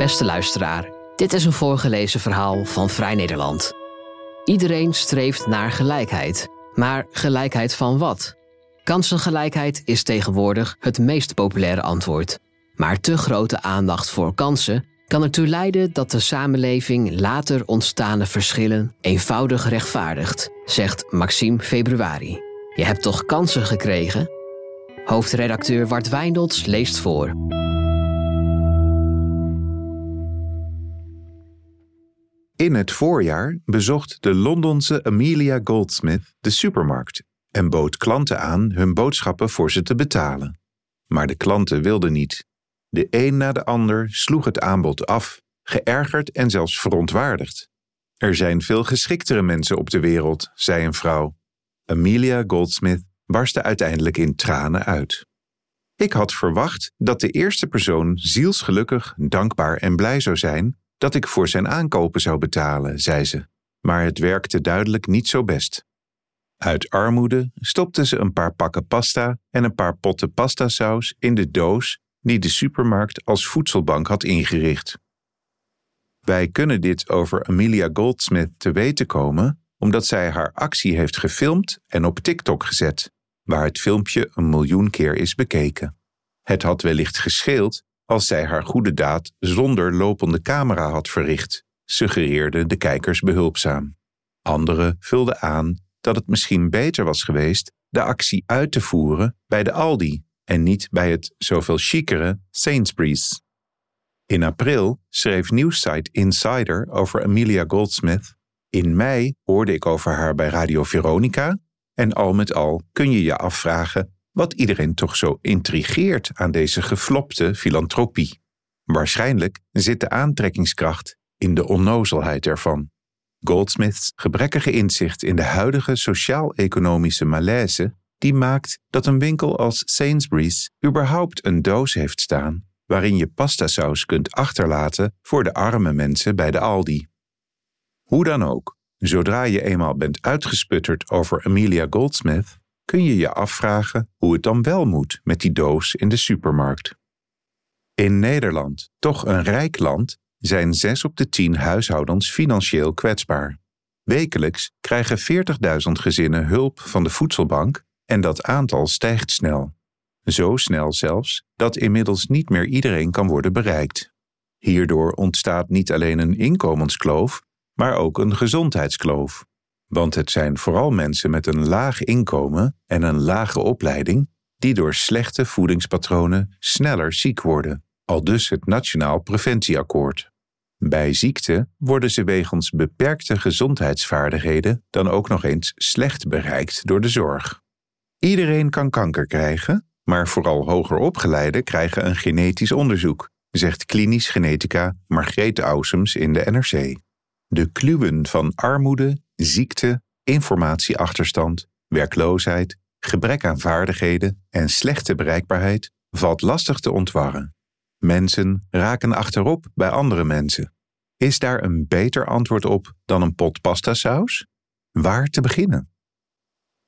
Beste luisteraar, dit is een voorgelezen verhaal van Vrij Nederland. Iedereen streeft naar gelijkheid. Maar gelijkheid van wat? Kansengelijkheid is tegenwoordig het meest populaire antwoord. Maar te grote aandacht voor kansen kan ertoe leiden dat de samenleving later ontstaande verschillen eenvoudig rechtvaardigt, zegt Maxime Februari. Je hebt toch kansen gekregen? Hoofdredacteur Wart Wijndels leest voor. In het voorjaar bezocht de Londense Amelia Goldsmith de supermarkt en bood klanten aan hun boodschappen voor ze te betalen. Maar de klanten wilden niet. De een na de ander sloeg het aanbod af, geërgerd en zelfs verontwaardigd. Er zijn veel geschiktere mensen op de wereld, zei een vrouw. Amelia Goldsmith barstte uiteindelijk in tranen uit. Ik had verwacht dat de eerste persoon zielsgelukkig, dankbaar en blij zou zijn dat ik voor zijn aankopen zou betalen, zei ze. Maar het werkte duidelijk niet zo best. Uit armoede stopte ze een paar pakken pasta en een paar potten pastasaus in de doos die de supermarkt als voedselbank had ingericht. Wij kunnen dit over Amelia Goldsmith te weten komen omdat zij haar actie heeft gefilmd en op TikTok gezet, waar het filmpje een miljoen keer is bekeken. Het had wellicht gescheeld als zij haar goede daad zonder lopende camera had verricht, suggereerden de kijkers behulpzaam. Anderen vulden aan dat het misschien beter was geweest de actie uit te voeren bij de Aldi en niet bij het zoveel chicere Sainsbury's. In april schreef nieuwssite Insider over Amelia Goldsmith. In mei hoorde ik over haar bij Radio Veronica en al met al kun je je afvragen wat iedereen toch zo intrigeert aan deze geflopte filantropie. Waarschijnlijk zit de aantrekkingskracht in de onnozelheid ervan. Goldsmiths gebrekkige inzicht in de huidige sociaal-economische malaise die maakt dat een winkel als Sainsbury's überhaupt een doos heeft staan waarin je pastasaus kunt achterlaten voor de arme mensen bij de Aldi. Hoe dan ook, zodra je eenmaal bent uitgesputterd over Amelia Goldsmith, kun je je afvragen hoe het dan wel moet met die doos in de supermarkt. In Nederland, toch een rijk land, zijn zes op de tien huishoudens financieel kwetsbaar. Wekelijks krijgen 40.000 gezinnen hulp van de voedselbank en dat aantal stijgt snel. Zo snel zelfs dat inmiddels niet meer iedereen kan worden bereikt. Hierdoor ontstaat niet alleen een inkomenskloof, maar ook een gezondheidskloof. Want het zijn vooral mensen met een laag inkomen en een lage opleiding die door slechte voedingspatronen sneller ziek worden, al dus het Nationaal Preventieakkoord. Bij ziekte worden ze wegens beperkte gezondheidsvaardigheden dan ook nog eens slecht bereikt door de zorg. Iedereen kan kanker krijgen, maar vooral hoger opgeleiden krijgen een genetisch onderzoek, zegt klinisch genetica Margreet Ausums in de NRC. De kluwen van armoede, ziekte, informatieachterstand, werkloosheid, gebrek aan vaardigheden en slechte bereikbaarheid valt lastig te ontwarren. Mensen raken achterop bij andere mensen. Is daar een beter antwoord op dan een pot pastasaus? Waar te beginnen?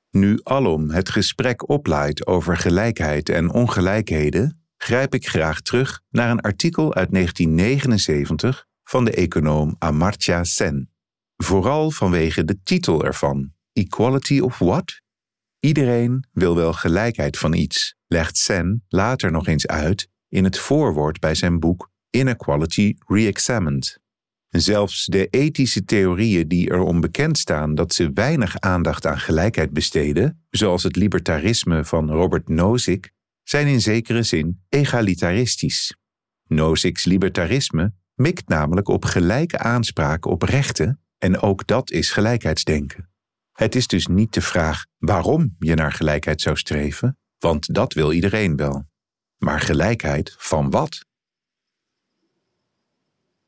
Nu alom het gesprek oplaait over gelijkheid en ongelijkheden, grijp ik graag terug naar een artikel uit 1979 van de econoom Amartya Sen. Vooral vanwege de titel ervan: Equality of what? Iedereen wil wel gelijkheid van iets, legt Sen later nog eens uit in het voorwoord bij zijn boek Inequality Reexamined. Zelfs de ethische theorieën die erom bekend staan dat ze weinig aandacht aan gelijkheid besteden, zoals het libertarisme van Robert Nozick, zijn in zekere zin egalitaristisch. Nozick's libertarisme mikt namelijk op gelijke aanspraak op rechten en ook dat is gelijkheidsdenken. Het is dus niet de vraag waarom je naar gelijkheid zou streven, want dat wil iedereen wel. Maar gelijkheid van wat?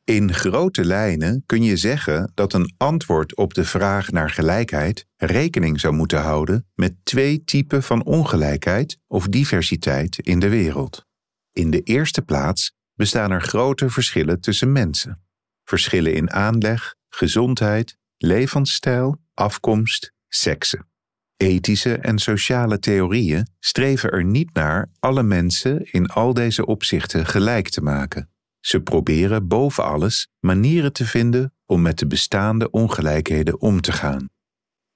In grote lijnen kun je zeggen dat een antwoord op de vraag naar gelijkheid rekening zou moeten houden met twee typen van ongelijkheid of diversiteit in de wereld. In de eerste plaats bestaan er grote verschillen tussen mensen. Verschillen in aanleg, gezondheid, levensstijl, afkomst, seksen. Ethische en sociale theorieën streven er niet naar alle mensen in al deze opzichten gelijk te maken. Ze proberen boven alles manieren te vinden om met de bestaande ongelijkheden om te gaan.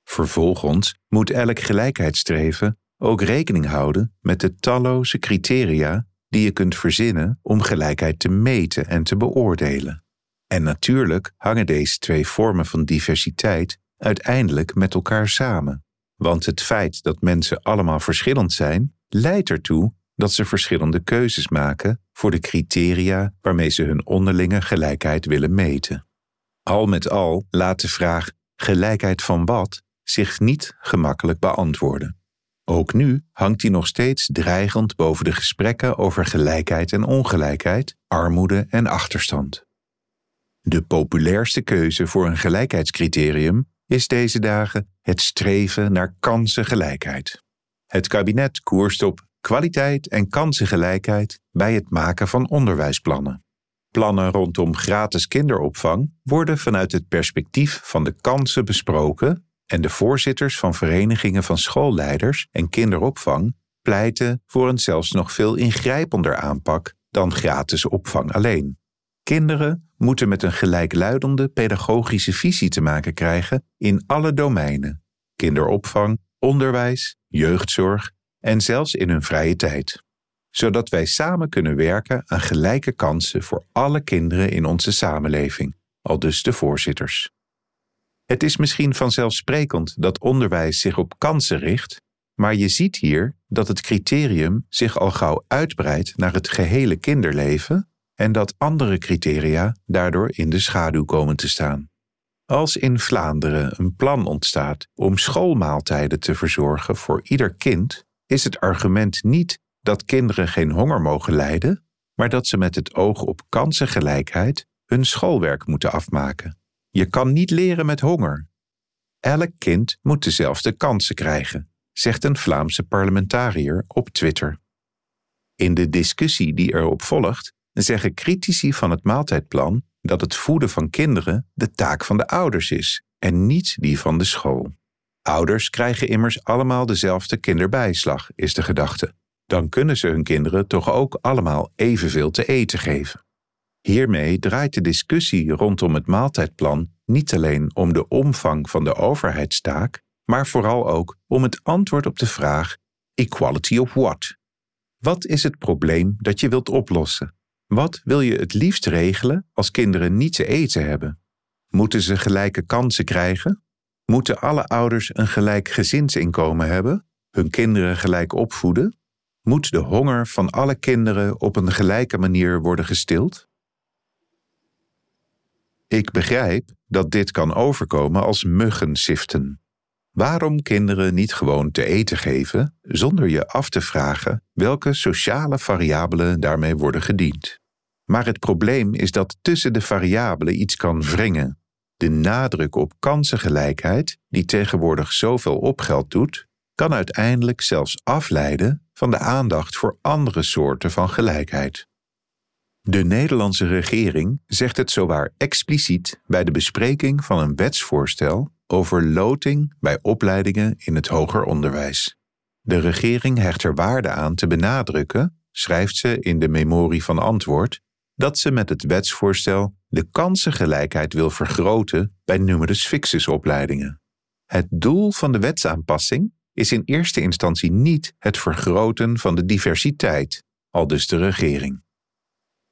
Vervolgens moet elk gelijkheidsstreven ook rekening houden met de talloze criteria die je kunt verzinnen om gelijkheid te meten en te beoordelen. En natuurlijk hangen deze twee vormen van diversiteit uiteindelijk met elkaar samen. Want het feit dat mensen allemaal verschillend zijn, leidt ertoe dat ze verschillende keuzes maken voor de criteria waarmee ze hun onderlinge gelijkheid willen meten. Al met al laat de vraag gelijkheid van wat zich niet gemakkelijk beantwoorden. Ook nu hangt hij nog steeds dreigend boven de gesprekken over gelijkheid en ongelijkheid, armoede en achterstand. De populairste keuze voor een gelijkheidscriterium is deze dagen het streven naar kansengelijkheid. Het kabinet koerst op kwaliteit en kansengelijkheid bij het maken van onderwijsplannen. Plannen rondom gratis kinderopvang worden vanuit het perspectief van de kansen besproken en de voorzitters van verenigingen van schoolleiders en kinderopvang pleiten voor een zelfs nog veel ingrijpender aanpak dan gratis opvang alleen. Kinderen moeten met een gelijkluidende pedagogische visie te maken krijgen in alle domeinen: kinderopvang, onderwijs, jeugdzorg en zelfs in hun vrije tijd. Zodat wij samen kunnen werken aan gelijke kansen voor alle kinderen in onze samenleving, al dus de voorzitters. Het is misschien vanzelfsprekend dat onderwijs zich op kansen richt, maar je ziet hier dat het criterium zich al gauw uitbreidt naar het gehele kinderleven en dat andere criteria daardoor in de schaduw komen te staan. Als in Vlaanderen een plan ontstaat om schoolmaaltijden te verzorgen voor ieder kind, is het argument niet dat kinderen geen honger mogen lijden, maar dat ze met het oog op kansengelijkheid hun schoolwerk moeten afmaken. Je kan niet leren met honger. Elk kind moet dezelfde kansen krijgen, zegt een Vlaamse parlementariër op Twitter. In de discussie die erop volgt, zeggen critici van het maaltijdplan dat het voeden van kinderen de taak van de ouders is en niet die van de school. Ouders krijgen immers allemaal dezelfde kinderbijslag, is de gedachte. Dan kunnen ze hun kinderen toch ook allemaal evenveel te eten geven. Hiermee draait de discussie rondom het maaltijdplan niet alleen om de omvang van de overheidstaak, maar vooral ook om het antwoord op de vraag: equality of what? Wat is het probleem dat je wilt oplossen? Wat wil je het liefst regelen als kinderen niet te eten hebben? Moeten ze gelijke kansen krijgen? Moeten alle ouders een gelijk gezinsinkomen hebben? Hun kinderen gelijk opvoeden? Moet de honger van alle kinderen op een gelijke manier worden gestild? Ik begrijp dat dit kan overkomen als muggensiften. Waarom kinderen niet gewoon te eten geven zonder je af te vragen welke sociale variabelen daarmee worden gediend? Maar het probleem is dat tussen de variabelen iets kan wringen. De nadruk op kansengelijkheid, die tegenwoordig zoveel opgeld doet, kan uiteindelijk zelfs afleiden van de aandacht voor andere soorten van gelijkheid. De Nederlandse regering zegt het zowaar expliciet bij de bespreking van een wetsvoorstel over loting bij opleidingen in het hoger onderwijs. De regering hecht er waarde aan te benadrukken, schrijft ze in de memorie van antwoord, dat ze met het wetsvoorstel de kansengelijkheid wil vergroten bij numerus fixus opleidingen. Het doel van de wetsaanpassing is in eerste instantie niet het vergroten van de diversiteit, al dus de regering.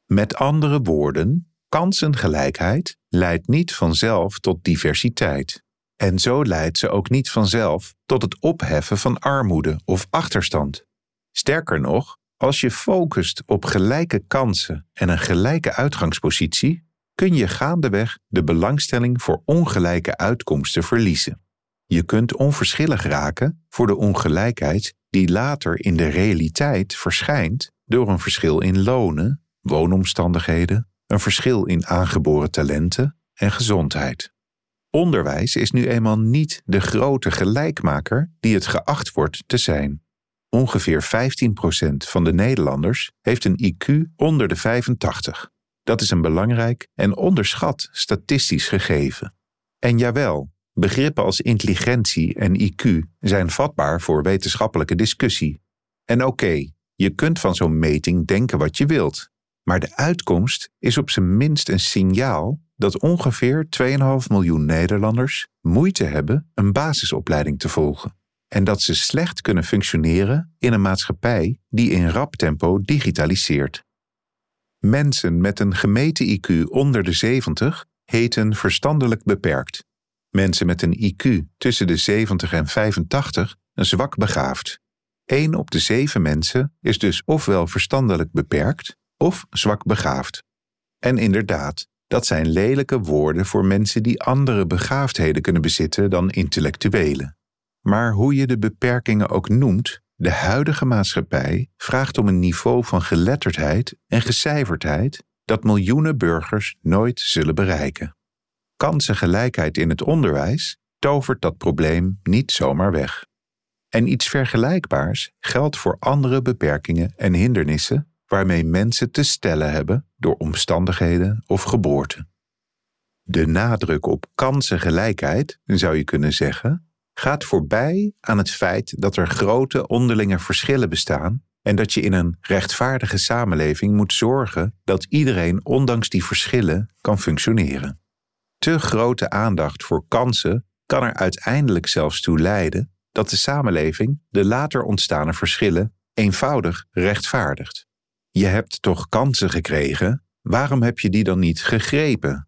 Met andere woorden, kansengelijkheid leidt niet vanzelf tot diversiteit. En zo leidt ze ook niet vanzelf tot het opheffen van armoede of achterstand. Sterker nog, als je focust op gelijke kansen en een gelijke uitgangspositie, kun je gaandeweg de belangstelling voor ongelijke uitkomsten verliezen. Je kunt onverschillig raken voor de ongelijkheid die later in de realiteit verschijnt door een verschil in lonen, woonomstandigheden, een verschil in aangeboren talenten en gezondheid. Onderwijs is nu eenmaal niet de grote gelijkmaker die het geacht wordt te zijn. Ongeveer 15% van de Nederlanders heeft een IQ onder de 85. Dat is een belangrijk en onderschat statistisch gegeven. En jawel, begrippen als intelligentie en IQ zijn vatbaar voor wetenschappelijke discussie. En oké, je kunt van zo'n meting denken wat je wilt, Maar de uitkomst is op zijn minst een signaal dat ongeveer 2,5 miljoen Nederlanders moeite hebben een basisopleiding te volgen. En dat ze slecht kunnen functioneren in een maatschappij die in rap tempo digitaliseert. Mensen met een gemeten IQ onder de 70 heten verstandelijk beperkt. Mensen met een IQ tussen de 70 en 85 een zwak begaafd. 1 op de 7 mensen is dus ofwel verstandelijk beperkt of zwak begaafd. En inderdaad, dat zijn lelijke woorden voor mensen die andere begaafdheden kunnen bezitten dan intellectuelen. Maar hoe je de beperkingen ook noemt, de huidige maatschappij vraagt om een niveau van geletterdheid en gecijferdheid dat miljoenen burgers nooit zullen bereiken. Kansengelijkheid in het onderwijs tovert dat probleem niet zomaar weg. En iets vergelijkbaars geldt voor andere beperkingen en hindernissen waarmee mensen te stellen hebben door omstandigheden of geboorte. De nadruk op kansengelijkheid, zou je kunnen zeggen, gaat voorbij aan het feit dat er grote onderlinge verschillen bestaan en dat je in een rechtvaardige samenleving moet zorgen dat iedereen ondanks die verschillen kan functioneren. Te grote aandacht voor kansen kan er uiteindelijk zelfs toe leiden dat de samenleving de later ontstane verschillen eenvoudig rechtvaardigt. Je hebt toch kansen gekregen, waarom heb je die dan niet gegrepen?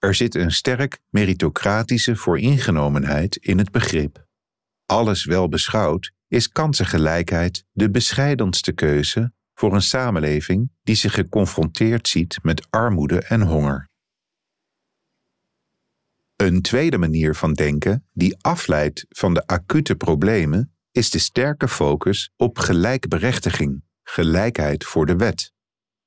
Er zit een sterk meritocratische vooringenomenheid in het begrip. Alles wel beschouwd is kansengelijkheid de bescheidenste keuze voor een samenleving die zich geconfronteerd ziet met armoede en honger. Een tweede manier van denken die afleidt van de acute problemen is de sterke focus op gelijkberechtiging, gelijkheid voor de wet.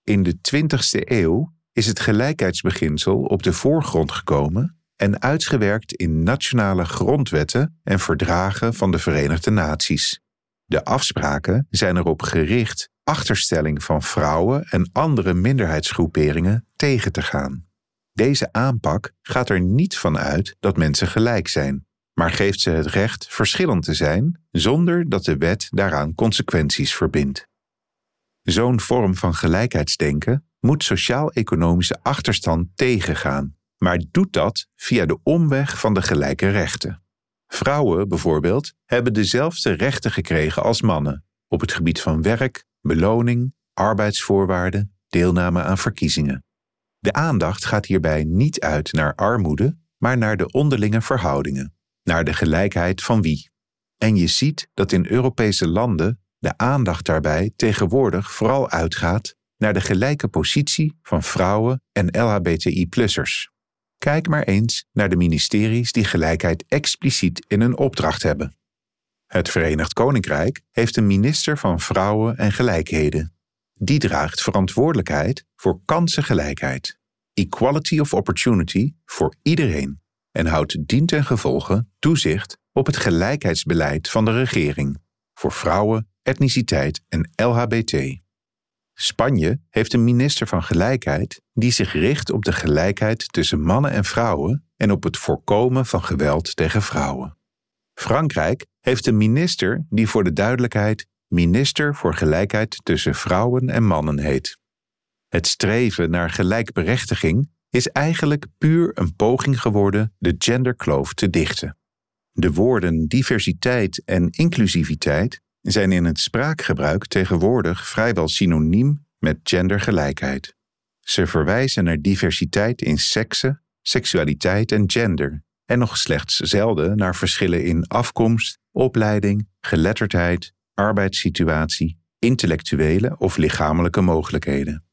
In de 20e eeuw is het gelijkheidsbeginsel op de voorgrond gekomen en uitgewerkt in nationale grondwetten en verdragen van de Verenigde Naties. De afspraken zijn erop gericht achterstelling van vrouwen en andere minderheidsgroeperingen tegen te gaan. Deze aanpak gaat er niet van uit dat mensen gelijk zijn, maar geeft ze het recht verschillend te zijn zonder dat de wet daaraan consequenties verbindt. Zo'n vorm van gelijkheidsdenken moet sociaal-economische achterstand tegengaan, maar doet dat via de omweg van de gelijke rechten. Vrouwen bijvoorbeeld hebben dezelfde rechten gekregen als mannen op het gebied van werk, beloning, arbeidsvoorwaarden, deelname aan verkiezingen. De aandacht gaat hierbij niet uit naar armoede, maar naar de onderlinge verhoudingen, naar de gelijkheid van wie. En je ziet dat in Europese landen de aandacht daarbij tegenwoordig vooral uitgaat naar de gelijke positie van vrouwen en LHBTI-plussers. Kijk maar eens naar de ministeries die gelijkheid expliciet in hun opdracht hebben. Het Verenigd Koninkrijk heeft een minister van Vrouwen en Gelijkheden. Die draagt verantwoordelijkheid voor kansengelijkheid, equality of opportunity voor iedereen en houdt dient en gevolge toezicht op het gelijkheidsbeleid van de regering voor vrouwen, etniciteit en LHBT. Spanje heeft een minister van Gelijkheid die zich richt op de gelijkheid tussen mannen en vrouwen en op het voorkomen van geweld tegen vrouwen. Frankrijk heeft een minister die voor de duidelijkheid Minister voor Gelijkheid tussen Vrouwen en Mannen heet. Het streven naar gelijkberechtiging is eigenlijk puur een poging geworden de genderkloof te dichten. De woorden diversiteit en inclusiviteit zijn in het spraakgebruik tegenwoordig vrijwel synoniem met gendergelijkheid. Ze verwijzen naar diversiteit in seksen, seksualiteit en gender, en nog slechts zelden naar verschillen in afkomst, opleiding, geletterdheid, arbeidssituatie, intellectuele of lichamelijke mogelijkheden.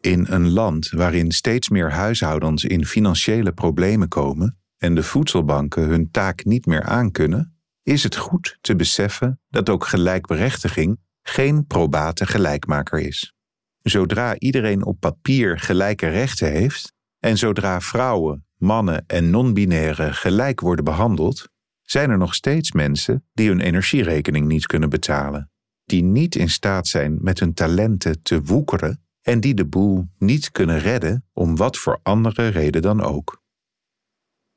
In een land waarin steeds meer huishoudens in financiële problemen komen en de voedselbanken hun taak niet meer aankunnen, is het goed te beseffen dat ook gelijkberechtiging geen probate gelijkmaker is. Zodra iedereen op papier gelijke rechten heeft en zodra vrouwen, mannen en non-binaire gelijk worden behandeld, zijn er nog steeds mensen die hun energierekening niet kunnen betalen, die niet in staat zijn met hun talenten te woekeren en die de boel niet kunnen redden om wat voor andere reden dan ook.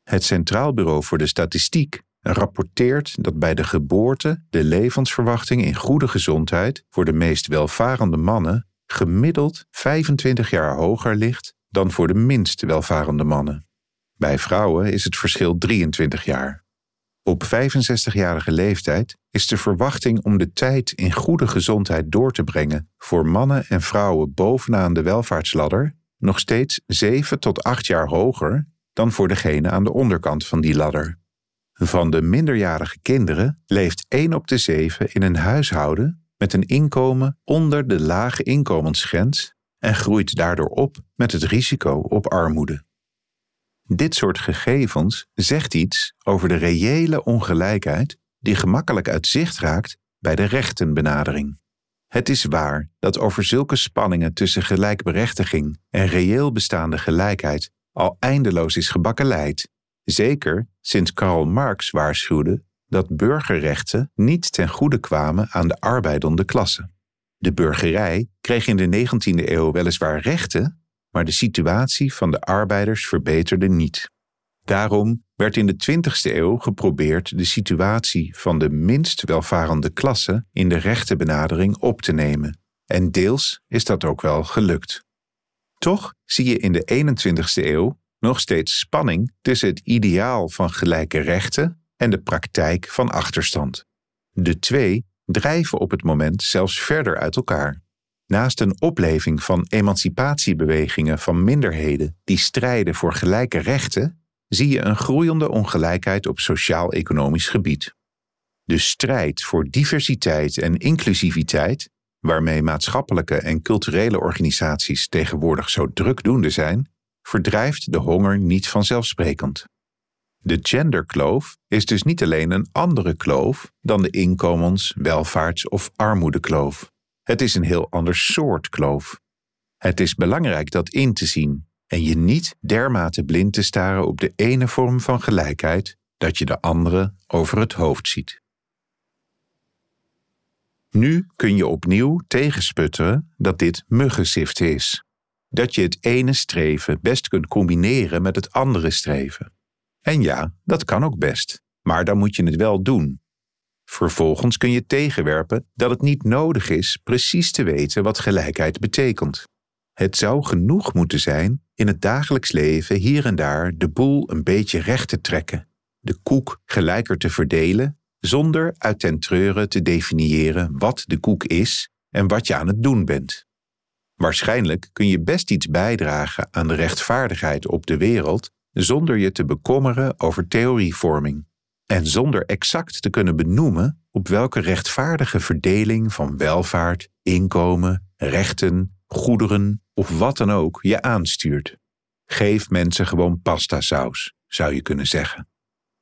Het Centraal Bureau voor de Statistiek rapporteert dat bij de geboorte de levensverwachting in goede gezondheid voor de meest welvarende mannen gemiddeld 25 jaar hoger ligt dan voor de minst welvarende mannen. Bij vrouwen is het verschil 23 jaar. Op 65-jarige leeftijd is de verwachting om de tijd in goede gezondheid door te brengen voor mannen en vrouwen bovenaan de welvaartsladder nog steeds 7 tot 8 jaar hoger dan voor degene aan de onderkant van die ladder. Van de minderjarige kinderen leeft 1 op de 7 in een huishouden met een inkomen onder de lage inkomensgrens en groeit daardoor op met het risico op armoede. Dit soort gegevens zegt iets over de reële ongelijkheid die gemakkelijk uit zicht raakt bij de rechtenbenadering. Het is waar dat over zulke spanningen tussen gelijkberechtiging en reëel bestaande gelijkheid al eindeloos is gebakkeleid, zeker sinds Karl Marx waarschuwde dat burgerrechten niet ten goede kwamen aan de arbeidende klasse. De burgerij kreeg in de 19e eeuw weliswaar rechten, maar de situatie van de arbeiders verbeterde niet. Daarom werd in de 20e eeuw geprobeerd de situatie van de minst welvarende klasse in de rechtenbenadering op te nemen. En deels is dat ook wel gelukt. Toch zie je in de 21e eeuw nog steeds spanning tussen het ideaal van gelijke rechten en de praktijk van achterstand. De twee drijven op het moment zelfs verder uit elkaar. Naast een opleving van emancipatiebewegingen van minderheden die strijden voor gelijke rechten, zie je een groeiende ongelijkheid op sociaal-economisch gebied. De strijd voor diversiteit en inclusiviteit, waarmee maatschappelijke en culturele organisaties tegenwoordig zo drukdoende zijn, verdrijft de honger niet vanzelfsprekend. De genderkloof is dus niet alleen een andere kloof dan de inkomens-, welvaarts- of armoedekloof. Het is een heel ander soort kloof. Het is belangrijk dat in te zien en je niet dermate blind te staren op de ene vorm van gelijkheid dat je de andere over het hoofd ziet. Nu kun je opnieuw tegensputteren dat dit muggenziften is. Dat je het ene streven best kunt combineren met het andere streven. En ja, dat kan ook best, maar dan moet je het wel doen. Vervolgens kun je tegenwerpen dat het niet nodig is precies te weten wat gelijkheid betekent. Het zou genoeg moeten zijn in het dagelijks leven hier en daar de boel een beetje recht te trekken, de koek gelijker te verdelen, zonder uit ten treuren te definiëren wat de koek is en wat je aan het doen bent. Waarschijnlijk kun je best iets bijdragen aan de rechtvaardigheid op de wereld zonder je te bekommeren over theorievorming en zonder exact te kunnen benoemen op welke rechtvaardige verdeling van welvaart, inkomen, rechten, goederen of wat dan ook je aanstuurt. Geef mensen gewoon pastasaus, zou je kunnen zeggen.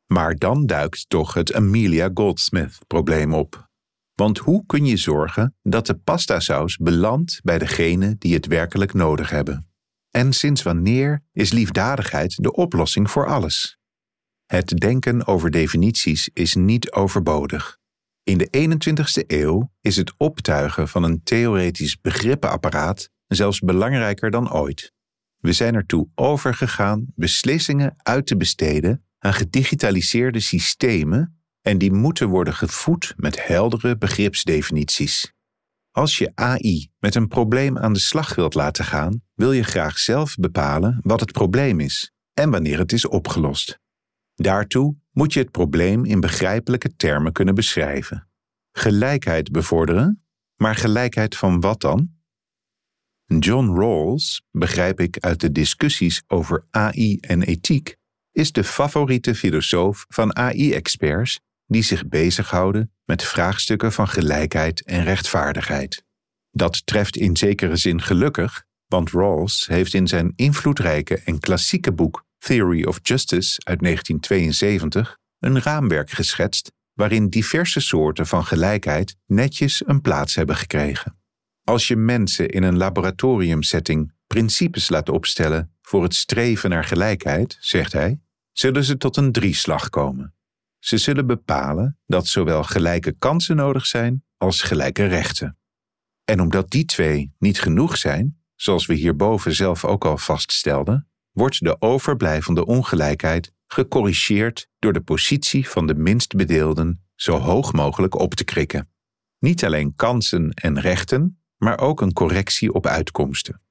Maar dan duikt toch het Amelia Goldsmith-probleem op. Want hoe kun je zorgen dat de pastasaus belandt bij degenen die het werkelijk nodig hebben? En sinds wanneer is liefdadigheid de oplossing voor alles? Het denken over definities is niet overbodig. In de 21ste eeuw is het optuigen van een theoretisch begrippenapparaat zelfs belangrijker dan ooit. We zijn ertoe overgegaan beslissingen uit te besteden aan gedigitaliseerde systemen en die moeten worden gevoed met heldere begripsdefinities. Als je AI met een probleem aan de slag wilt laten gaan, wil je graag zelf bepalen wat het probleem is en wanneer het is opgelost. Daartoe moet je het probleem in begrijpelijke termen kunnen beschrijven. Gelijkheid bevorderen, maar gelijkheid van wat dan? John Rawls, begrijp ik uit de discussies over AI en ethiek, is de favoriete filosoof van AI-experts die zich bezighouden met vraagstukken van gelijkheid en rechtvaardigheid. Dat treft in zekere zin gelukkig, want Rawls heeft in zijn invloedrijke en klassieke boek Theory of Justice uit 1972 een raamwerk geschetst waarin diverse soorten van gelijkheid netjes een plaats hebben gekregen. Als je mensen in een laboratoriumsetting principes laat opstellen voor het streven naar gelijkheid, zegt hij, zullen ze tot een drieslag komen. Ze zullen bepalen dat zowel gelijke kansen nodig zijn als gelijke rechten. En omdat die twee niet genoeg zijn, zoals we hierboven zelf ook al vaststelden, wordt de overblijvende ongelijkheid gecorrigeerd door de positie van de minst bedeelden zo hoog mogelijk op te krikken. Niet alleen kansen en rechten, maar ook een correctie op uitkomsten.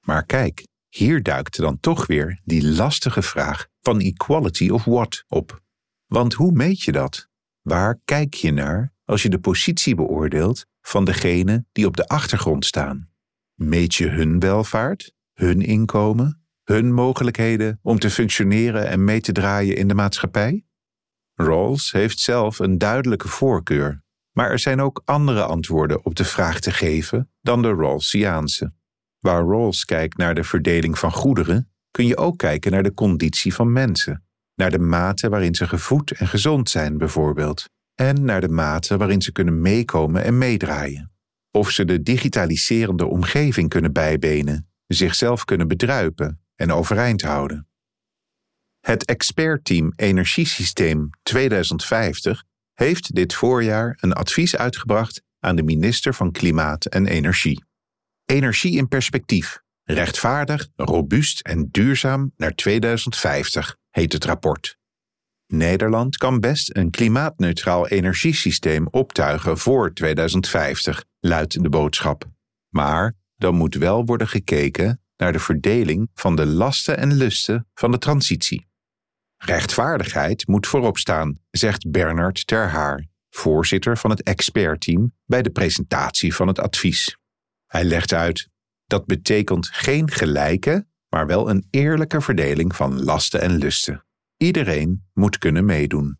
Maar kijk, hier duikt dan toch weer die lastige vraag van equality of what op. Want hoe meet je dat? Waar kijk je naar als je de positie beoordeelt van degenen die op de achtergrond staan? Meet je hun welvaart, hun inkomen, hun mogelijkheden om te functioneren en mee te draaien in de maatschappij? Rawls heeft zelf een duidelijke voorkeur, maar er zijn ook andere antwoorden op de vraag te geven dan de Rawlsiaanse. Waar Rawls kijkt naar de verdeling van goederen, kun je ook kijken naar de conditie van mensen, naar de mate waarin ze gevoed en gezond zijn bijvoorbeeld, en naar de mate waarin ze kunnen meekomen en meedraaien. Of ze de digitaliserende omgeving kunnen bijbenen, zichzelf kunnen bedruipen en overeind houden. Het expertteam Energiesysteem 2050 heeft dit voorjaar een advies uitgebracht aan de minister van Klimaat en Energie. Energie in perspectief. Rechtvaardig, robuust en duurzaam naar 2050 heet het rapport. Nederland kan best een klimaatneutraal energiesysteem optuigen voor 2050, luidt de boodschap. Maar dan moet wel worden gekeken naar de verdeling van de lasten en lusten van de transitie. Rechtvaardigheid moet voorop staan, zegt Bernard Terhaar, voorzitter van het expertteam bij de presentatie van het advies. Hij legt uit: dat betekent geen gelijke, maar wel een eerlijke verdeling van lasten en lusten. Iedereen moet kunnen meedoen.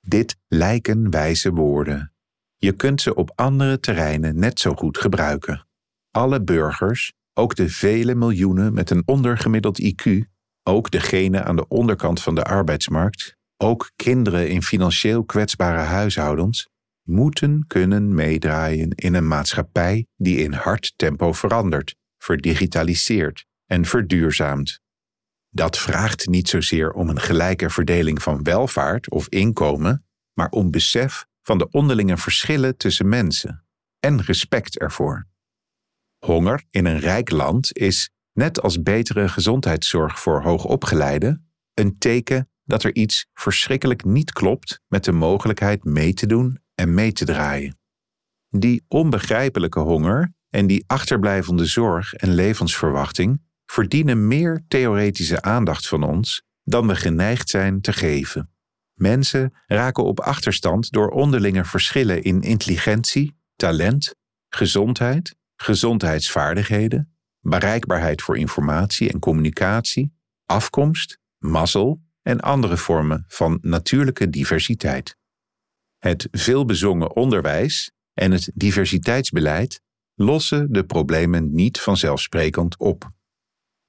Dit lijken wijze woorden. Je kunt ze op andere terreinen net zo goed gebruiken. Alle burgers, ook de vele miljoenen met een ondergemiddeld IQ, ook degenen aan de onderkant van de arbeidsmarkt, ook kinderen in financieel kwetsbare huishoudens, moeten kunnen meedraaien in een maatschappij die in hard tempo verandert, verdigitaliseert en verduurzaamt. Dat vraagt niet zozeer om een gelijke verdeling van welvaart of inkomen, maar om besef van de onderlinge verschillen tussen mensen en respect ervoor. Honger in een rijk land is, net als betere gezondheidszorg voor hoogopgeleiden, een teken dat er iets verschrikkelijk niet klopt met de mogelijkheid mee te doen en mee te draaien. Die onbegrijpelijke honger en die achterblijvende zorg en levensverwachting verdienen meer theoretische aandacht van ons dan we geneigd zijn te geven. Mensen raken op achterstand door onderlinge verschillen in intelligentie, talent, gezondheid, gezondheidsvaardigheden, bereikbaarheid voor informatie en communicatie, afkomst, mazzel en andere vormen van natuurlijke diversiteit. Het veelbezongen onderwijs en het diversiteitsbeleid lossen de problemen niet vanzelfsprekend op.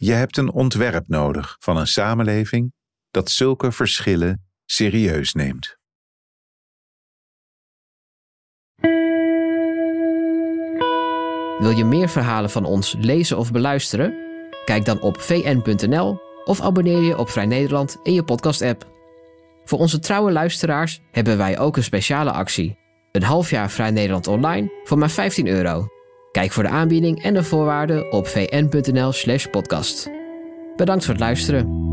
Je hebt een ontwerp nodig van een samenleving dat zulke verschillen serieus neemt. Wil je meer verhalen van ons lezen of beluisteren? Kijk dan op vn.nl of abonneer je op Vrij Nederland in je podcast-app. Voor onze trouwe luisteraars hebben wij ook een speciale actie. Een half jaar Vrij Nederland online voor maar 15 euro. Kijk voor de aanbieding en de voorwaarden op vn.nl/podcast. Bedankt voor het luisteren.